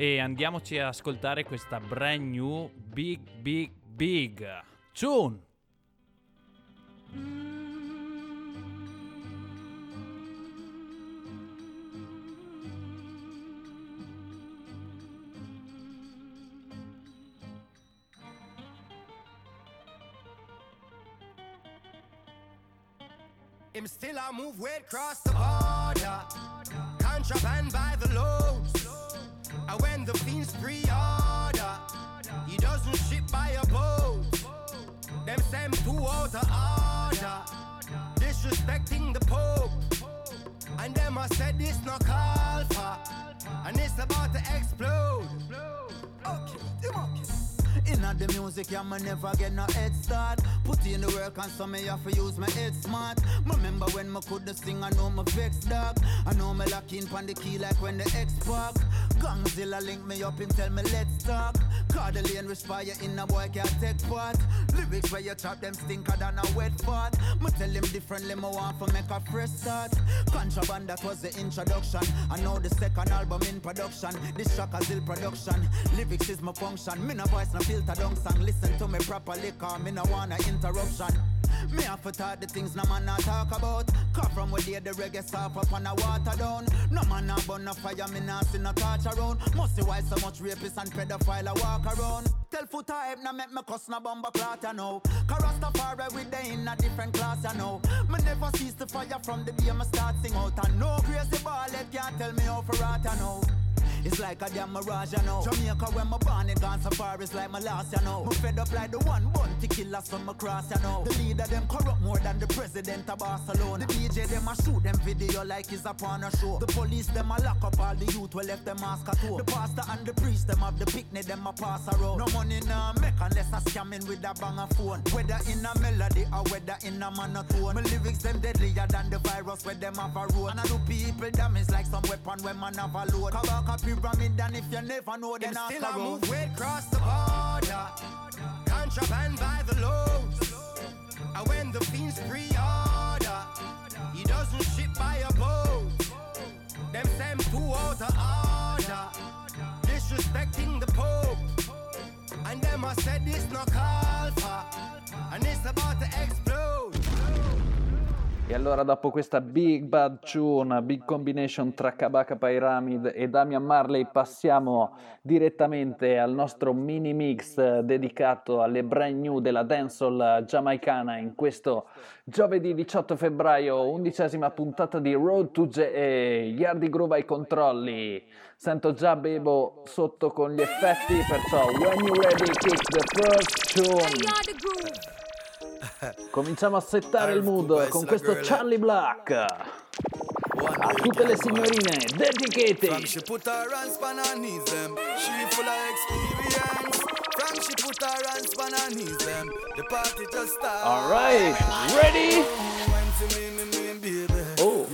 e andiamoci a ascoltare questa brand new Big Big Big Tune. Still a move weight across the border. Contraband by the loads. And when the fiends pre-order, he doesn't ship by a boat. Them send two out of order, disrespecting the Pope. And them I said this no call for, and it's about to explode. Okay, okay. Inna the music, yeah, me never get no head start. Put in the work and so me have to use my head smart. Remember when me couldn't sing, I know me vex dog. I know me lock in pon the key like when the X pack. Gangzilla link me up and tell me let's talk. The lane respire in a boy can't take part. Lyrics where you chop them stinker than a wet fart. Me tell him differently, me want to make a fresh start. Contraband that was the introduction. I know the second album in production. This track production. Lyrics is my function. Me no voice no filter down song. Listen to me properly, cause me no want a interruption. Me have to talk the things no man not talk about. Come from where they the reggae soft up on a water down. No man not burn no fire, me not see no torch around. Must see why so much rapists and pedophile a walk around. Tell foot type now make me cuss no bomber clot you know. Cause Rastafari we day in a different class you know. Me never cease the fire from the day me start sing out. And no crazy ball can't tell me how for rat you know. It's like a damn mirage, you know. Jamaica when my born it gone so far, it's like my last, you know. Me fed up like the one bounty killer from across, cross, you know. The leader them corrupt more than the president of Barcelona. The DJ them a shoot them video like it's a porno show. The police them a lock up all the youth we left them mask at home. The pastor and the priest them have the picnic them a pass around. No money nah make unless I scamming with a banger phone. Whether in a melody or whether in a monotone. My lyrics them deadlier than the virus where them have a road. And I do people damage like some weapon when man have a load. Kabaka pyramid and if you never know then ask still around. move weight cross the border. Contraband by the loads. And when the fiends pre-order, he doesn't ship by a boat. Them send two out of order, disrespecting the Pope. And them I said this no call for, and it's about to explode. E allora dopo questa Big Bad Tune, Big Combination tra Kabaka Pyramid e Damian Marley passiamo direttamente al nostro mini mix dedicato alle brand new della dancehall giamaicana in questo giovedì 18 febbraio, undicesima puntata di Road to JA, Yardi Groove ai controlli. Sento già Bebo sotto con gli effetti, perciò when you ready kick the first tune. Cominciamo a settare il mood con questo Charlie Black. A tutte le signorine, From dedicated. she put her hands on her knees, them. She full of experience. From she put her hands on her knees, them. The party just started. Alright, ready? Oh.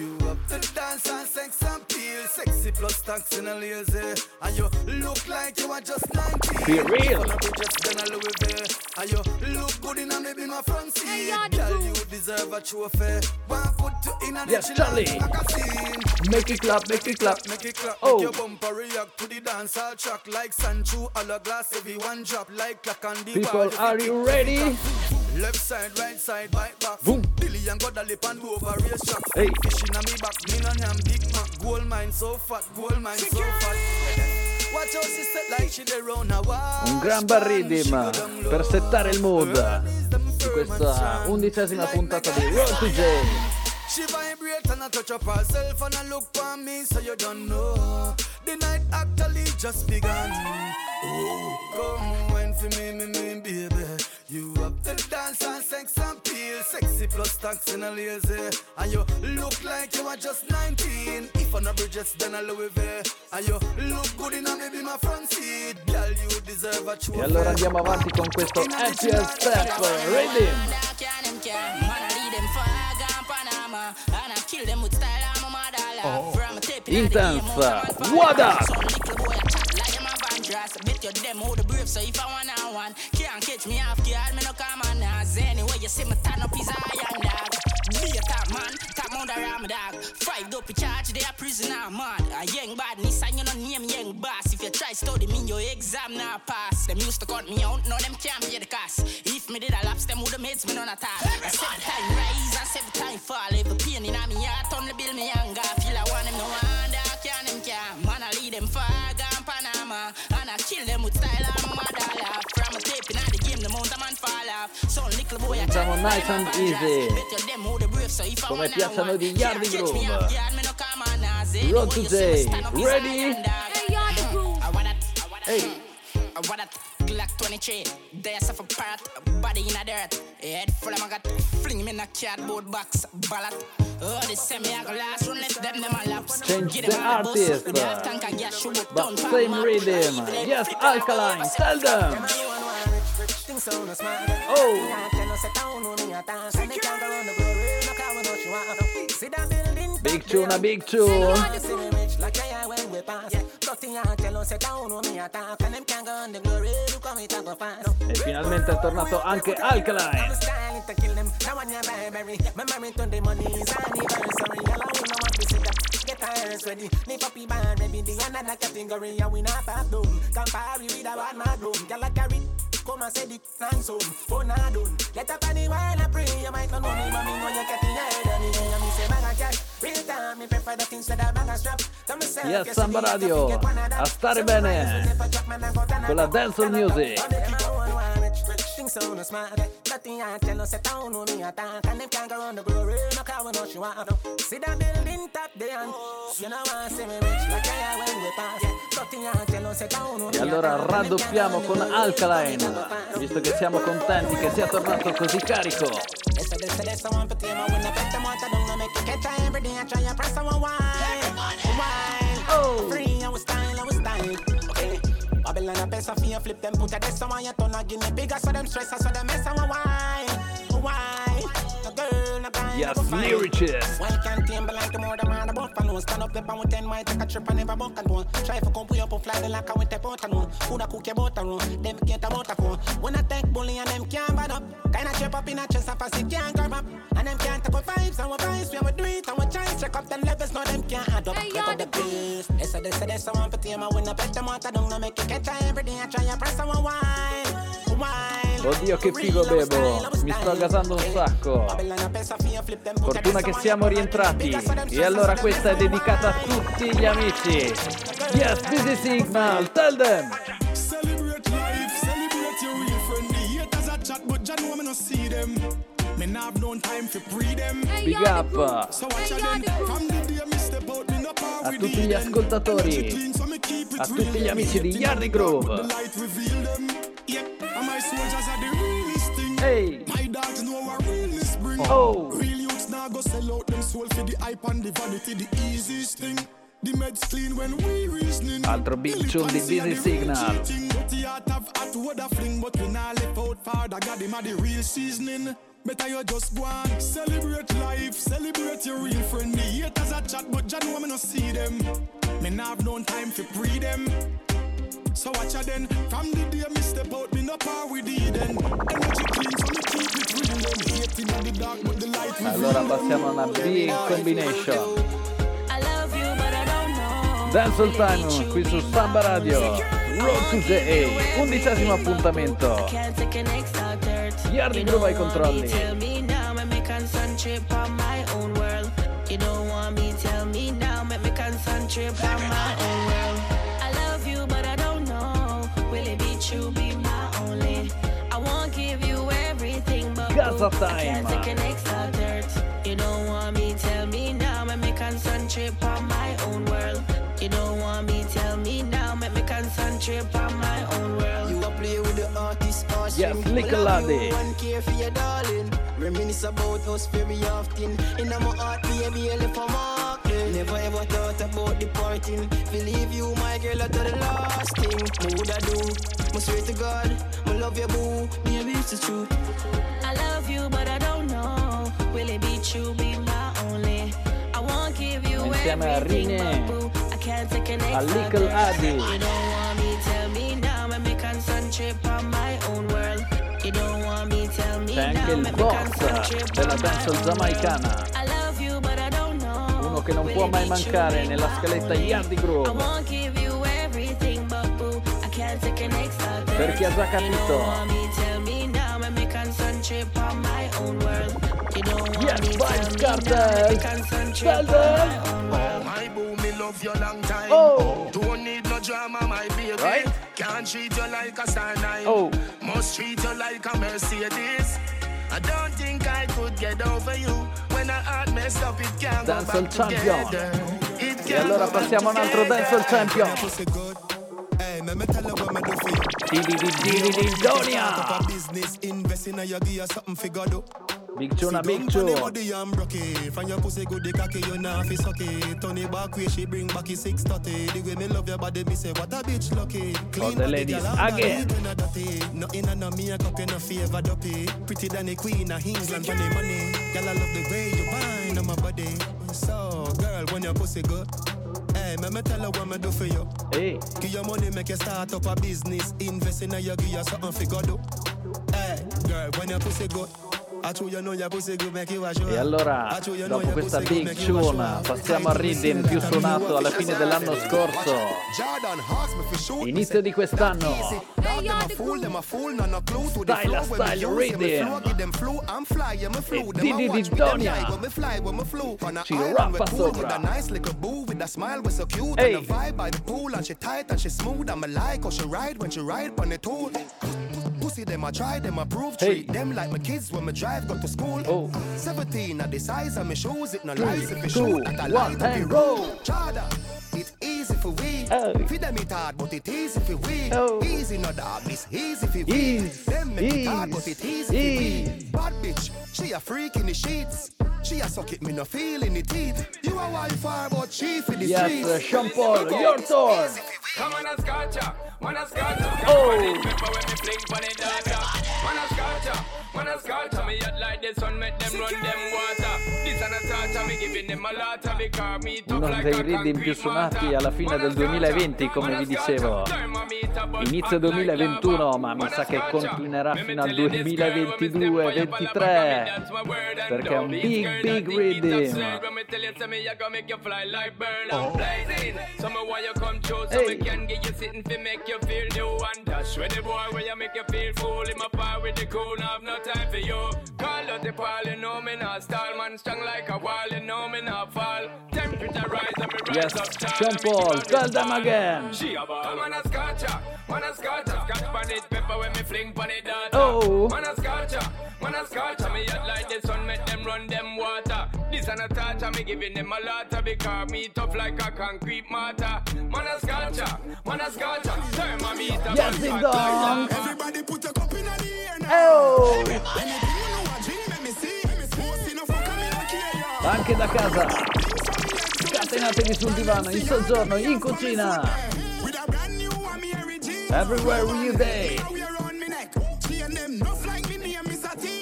You up to the dance and sex and peel. Plus tax in a lazy. And you look like you are just 19. Be real. Full of bridges, then a Louisville. And you look good in a maybe my front seat. Girl, you deserve a trophy. One foot to in a Yes, Charlie. Like a scene. Make it clap, make it clap. Make it clap, Oh. make your bumper react to the dance all track like Sancho, all a glass, everyone drop like clock on the People, bar. are you ready? Left side, right side, back back. Boom. Billy and got a lip and over race track. Hey. Fishing on me back, me no yam big mac. Gold mine so fat, gold mine so fat. Watch out, she set like she the round a wall. Un gran bar rhythm per settare il mood di questa undicesima puntata di Road to J. She vibrate and I touch up herself and I look for me so you don't know. The night actually just begun. Oh, come wine for me, me, me, baby. You up to the dance and sex and peel. Sexy plus tax in a lazy. And you look like you are just 19. If I'm not Bridges, then I Louis V. And you look good in a maybe my front seat. Girl, you deserve a trophy. E allora andiamo avanti con questo FPL Step Rhythm. Intense, what up? dress. Bet you them who the brave, so if I want on one, can't catch me off guard, me no come on nas. Anyway, you see me turn up his iron dog. Be a top man, top mount around my dog. Up charge, they a prisoner man. A young badness, and you no name young boss. If you try study me, your exam now pass. Them used to cut me out, now them can't pay the cost. If me did a laps, them would have made me none at all. I seven time rise, and seven time fall. Every pain in me heart, on the bill me younger. Kill them with style and mother laugh. From a tape in the game, the mountain man fall off. So little boy, I Siamo nice and easy. Bet you them who the brave, so if I Come want piacciono one, di can't Yardi catch me Groove. off guard, me no come on as Road Anyway, to you see me day. stand up his Ready? iron dog. I want that, I want that. Hey. I want that Glock 23. There's of a parrot, body in a dirt. Head full of maggot, fling him in a cardboard box, ballot. Oh, this semi I go last one, left them them a laps. Change Get the them on the bus, artist, with that tank and gas, shoot it but down, same palm up. rhythm. Yes, Alkaline, tell them. Oh, big tune, a big tune. E finalmente è tornato anche Alkaline. Come and say the thanks home, oh nah done. Get up on the while I pray, you might not know me, but me know you get the head of me. And me say bag of cash, real time, me prefer the things that I bag Yes, Samba Radio, that. a stare bene and con la dancehall music. And them a one one rich, rich things so no smart. Nothing I tell us, sit down with me attack. And them can't go round the glory, no car we know she want. See that building top there, and you know I see me rich like I when we pass. With E allora. And raddoppiamo con Alkaline, no visto che siamo contenti che sia tornato così carico. I this, this, I want to tame. I bet them what I don't know, make you catch I every day. I try and press on wine, wine. Oh. Free, I was style, I was style. Okay. Babylon a best of you flip them, put a this on your tongue, give me bigger, so them stress, I so them mess on wine, wine. Yes, the fine. lyricist. Well, can't tame, like the more the man about for no Stand up the pound with ten might take a trip and never buck and one Try for come up and fly the like I went up out and one Food a cook your butter room, them get a motor phone When I take bully and them can't bad up. Kinda trip up in a chest and fast it can't grab up. And them can't take our vibes and our vibes We have do it and we try check up them levels Now them can't add up, click up the pace They say, they say, they say, one for tame When I bet them what I don't make you catch every day. I try and press on wine, wine Oddio che figo bevo, mi sto gasando un sacco. Fortuna che siamo rientrati. E allora questa è dedicata a tutti gli amici. Yes, this is Signal, tell them. Celebrate life, celebrate your real friend. The haters a chat, but me no see them. Me nah have no time for pre them. Big up So watch out then, from the day me step out, me no power a with tutti the gli ascoltatori, Energy clean, so me keep it a real, tutti gli amici di Yardi thing. Hey. My dogs know what realness bring. Oh. Real youths now go sell out them soul for the hype and the vanity, the easiest thing. The meds clean when we reasoning. Altro big tune di Busy Signal. But we nah left out far. I got him at the real seasoning. Better you just go on, celebrate life, celebrate your real friend. The haters a chat, but know me no see them. Me nah have no time for pre them. So watch ya then, from the day me step out, me no par with the then. Energy clean, so me keep it real. Them hating in the dark, but the light reveal. Allora passiamo a una big combination. Dancehall Time qui su Samba Radio. Road to the A, undicesimo appuntamento. Yardi You Groove ai don't want me, controlli. Tell me little laddie. Eh? One care for your darling. Reminisce about us very often. In my heart, baby, I live for mark. Eh. Never ever thought about departing. Believe you, my girl, I the last thing. What would I do? I swear to God, I love you, boo. Baby, it's the truth. I love you, but I don't know. Will it be true? Be my only. I won't give you Insieme a everything, Rine, but boo, I can't take an a Little girl. Adi. Eh? You don't want me, tell me now. Let me concentrate on my own world. C'è anche il boss della own giamaicana. Uno che non può mai mancare nella scaletta. Yardi I Groove. won't give you everything, but boo, I can't take an extra girl. Per chi ha già capito. Yes, me, Vibes. Cartel. Long time. Oh. Don't need no drama, my baby. Right? Can't treat you like a star nine. Oh. Must treat you like a Mercedes. I don't think I could get over you. When I heart messed up, it can't go Dancehall back champion. together. It E can't allora go back passiamo a un altro together. dancehall champion. Pussy good. Hey, me, me tell you what me do for you. Di di di di di di Start up Donia. a business, invest in a you, give you something figure do. Big Sit Big down pon the Chu. body and broke it. From your pussy good, the cocky, you nah fi suck it. Turn it back way, she bring back it 630. The way me love your body, me say, what a bitch lucky. Clean the ladies again. body, you know dirty. Nothing on no makeup, you no favor dopey. Pretty than the queen of England, for the money. Girl, I love the way you bind on my body. So, girl, when your pussy good. Hey, me, me tell her what me do for you. Ehi, Give your money, make you start up a business. Invest in a you, give you something fi go do. Hey, girl, when your pussy good. E allora, dopo questa Big. Tune, passiamo al rhythm più suonato alla fine dell'anno scorso. Inizio di quest'anno. Style, style, rhythm. E Didi me, Donia. Ci rappa with cool, with sopra. a nice little boo, with a smile, with so cute. Hey. And a vibe by the pool, and she tight, and she smooth, and me like how she ride when she ride on the tool. Pussy, them a try, them a prove, Hey. Treat them like my kids when me drive, go to school. Oh. 17 at the size of me shoes, it no Three, lies if you two, shoot, that I one, like to be and go. rude. Jordan, it easy for we. Oh. Feed them it hard, but it easy for we. Oh. Easy no dog, this easy for we. Ease, Them make it hard, but it easy for ease. we. Bad bitch, she a freak in the sheets. She a suck it, me no feel in the teeth. You a wife fire, but she for the Yes, streets. uh, Sean Paul, your turn. Come on and scotcha, man a scotcha. Oh. Pon it pepper when me fling pon it data. Man a scotcha, man a scotcha. Me hot like the sun, make them run them water. This and a touch, me giving them a lot of because me tough like a concrete mortar. alla fine A del scotcha, 2020, come vi dicevo. Inizio hot like 2021, lava. ma mi sa che continuerà fino al tell you this, girl, when me step for your 2022-2023. that's my word and Perché è un big, big through so Hey. Yes. Sean Paul, keep on tell this them again. She a ball. Come on a scotcha, man a scotcha, scotch pan it, pepper when me fling pan it data. Oh. Man a scotcha, man a scotcha, me hot like the sun, make them run them water. This and a touch, me giving them a lot of because me tough like a concrete mortar. Man a scotcha, man a scotcha, thermometer. Yes, man ding hot dong. Everybody put a cup in the air now. Oh! Anything you know a drink, let me see. Most enough for coming and care ya. Anche da casa. Scatenatevi sul divano, in soggiorno, in cucina. With a brand new Amiri jeans. Everywhere you day. Now we around me neck. Chain them nuff like me name is a T.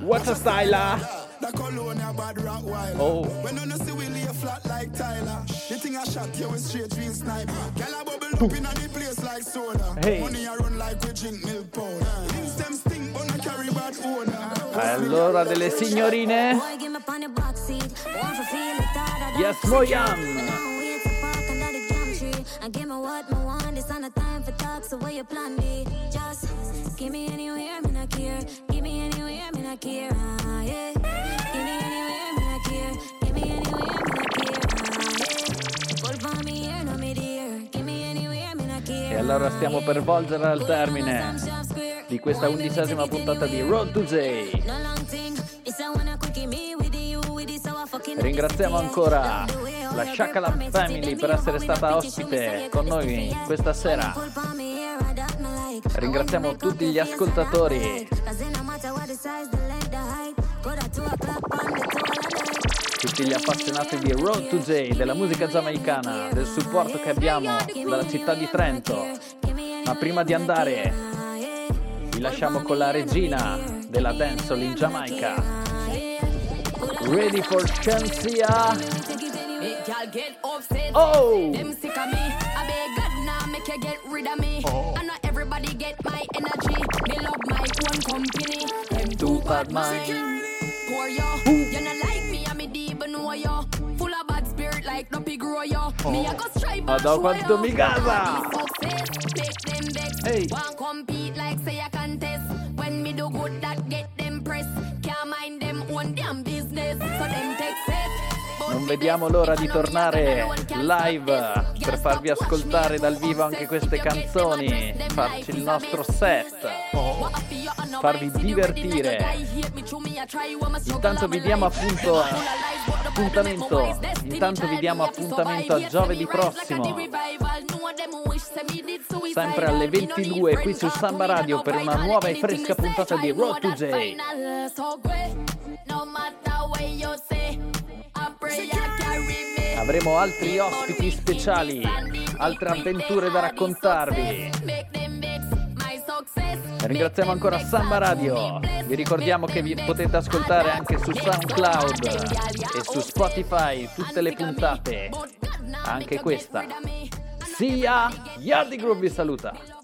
What a style! ah. The cologne a bad rock wild. Oh. When you no see we lay flat like Tyler. The thing a shot you with straight real sniper. Gyal a bubble up inna the place like soda. Hey. Money a run like we drink milk powder. Things them stink but no carry bad odor. Allora delle signorine. Yes, tree. And give me what the time for talk. So what you plan anywhere, me not care. Give me anywhere, me not care. Ah, yeah. Give me anywhere, me not care. Give me anywhere, me not care. Ah, yeah. Pull for E allora stiamo per volgere al termine di questa undicesima puntata di. Road to J. Ringraziamo ancora la Shakalam Family per essere stata ospite con noi questa sera. Ringraziamo tutti gli ascoltatori. Tutti gli appassionati di Road to J, della musica giamaicana, del supporto che abbiamo dalla città di Trento. Ma prima di andare, vi lasciamo con la regina della dancehall in Giamaica. Ready for Shansia? Oh! Know everybody get my energy. Me love my own company. Them Too bad mind. poor yo. You not like me, I'm a deep know yo. Full of bad spirit like no pig grow yo. Me I go strive and Madò show quanto mi gasa! Me success, make them vex. Hey. Want compete like say a contest. When me do good, that get them press. Can't mind them own damn business. So them take set. Non vediamo l'ora di tornare live per farvi ascoltare dal vivo anche queste canzoni, farci il nostro set, farvi divertire. Intanto vi diamo appunto appuntamento, intanto vi diamo appuntamento a giovedì prossimo, sempre alle 22 qui su Samba Radio per una nuova e fresca puntata di Road to J. Avremo altri ospiti speciali, altre avventure da raccontarvi. Ringraziamo ancora Samba Radio. Vi ricordiamo che vi potete ascoltare anche su SoundCloud e su Spotify tutte le puntate, anche questa. Sia Yardi Group vi saluta.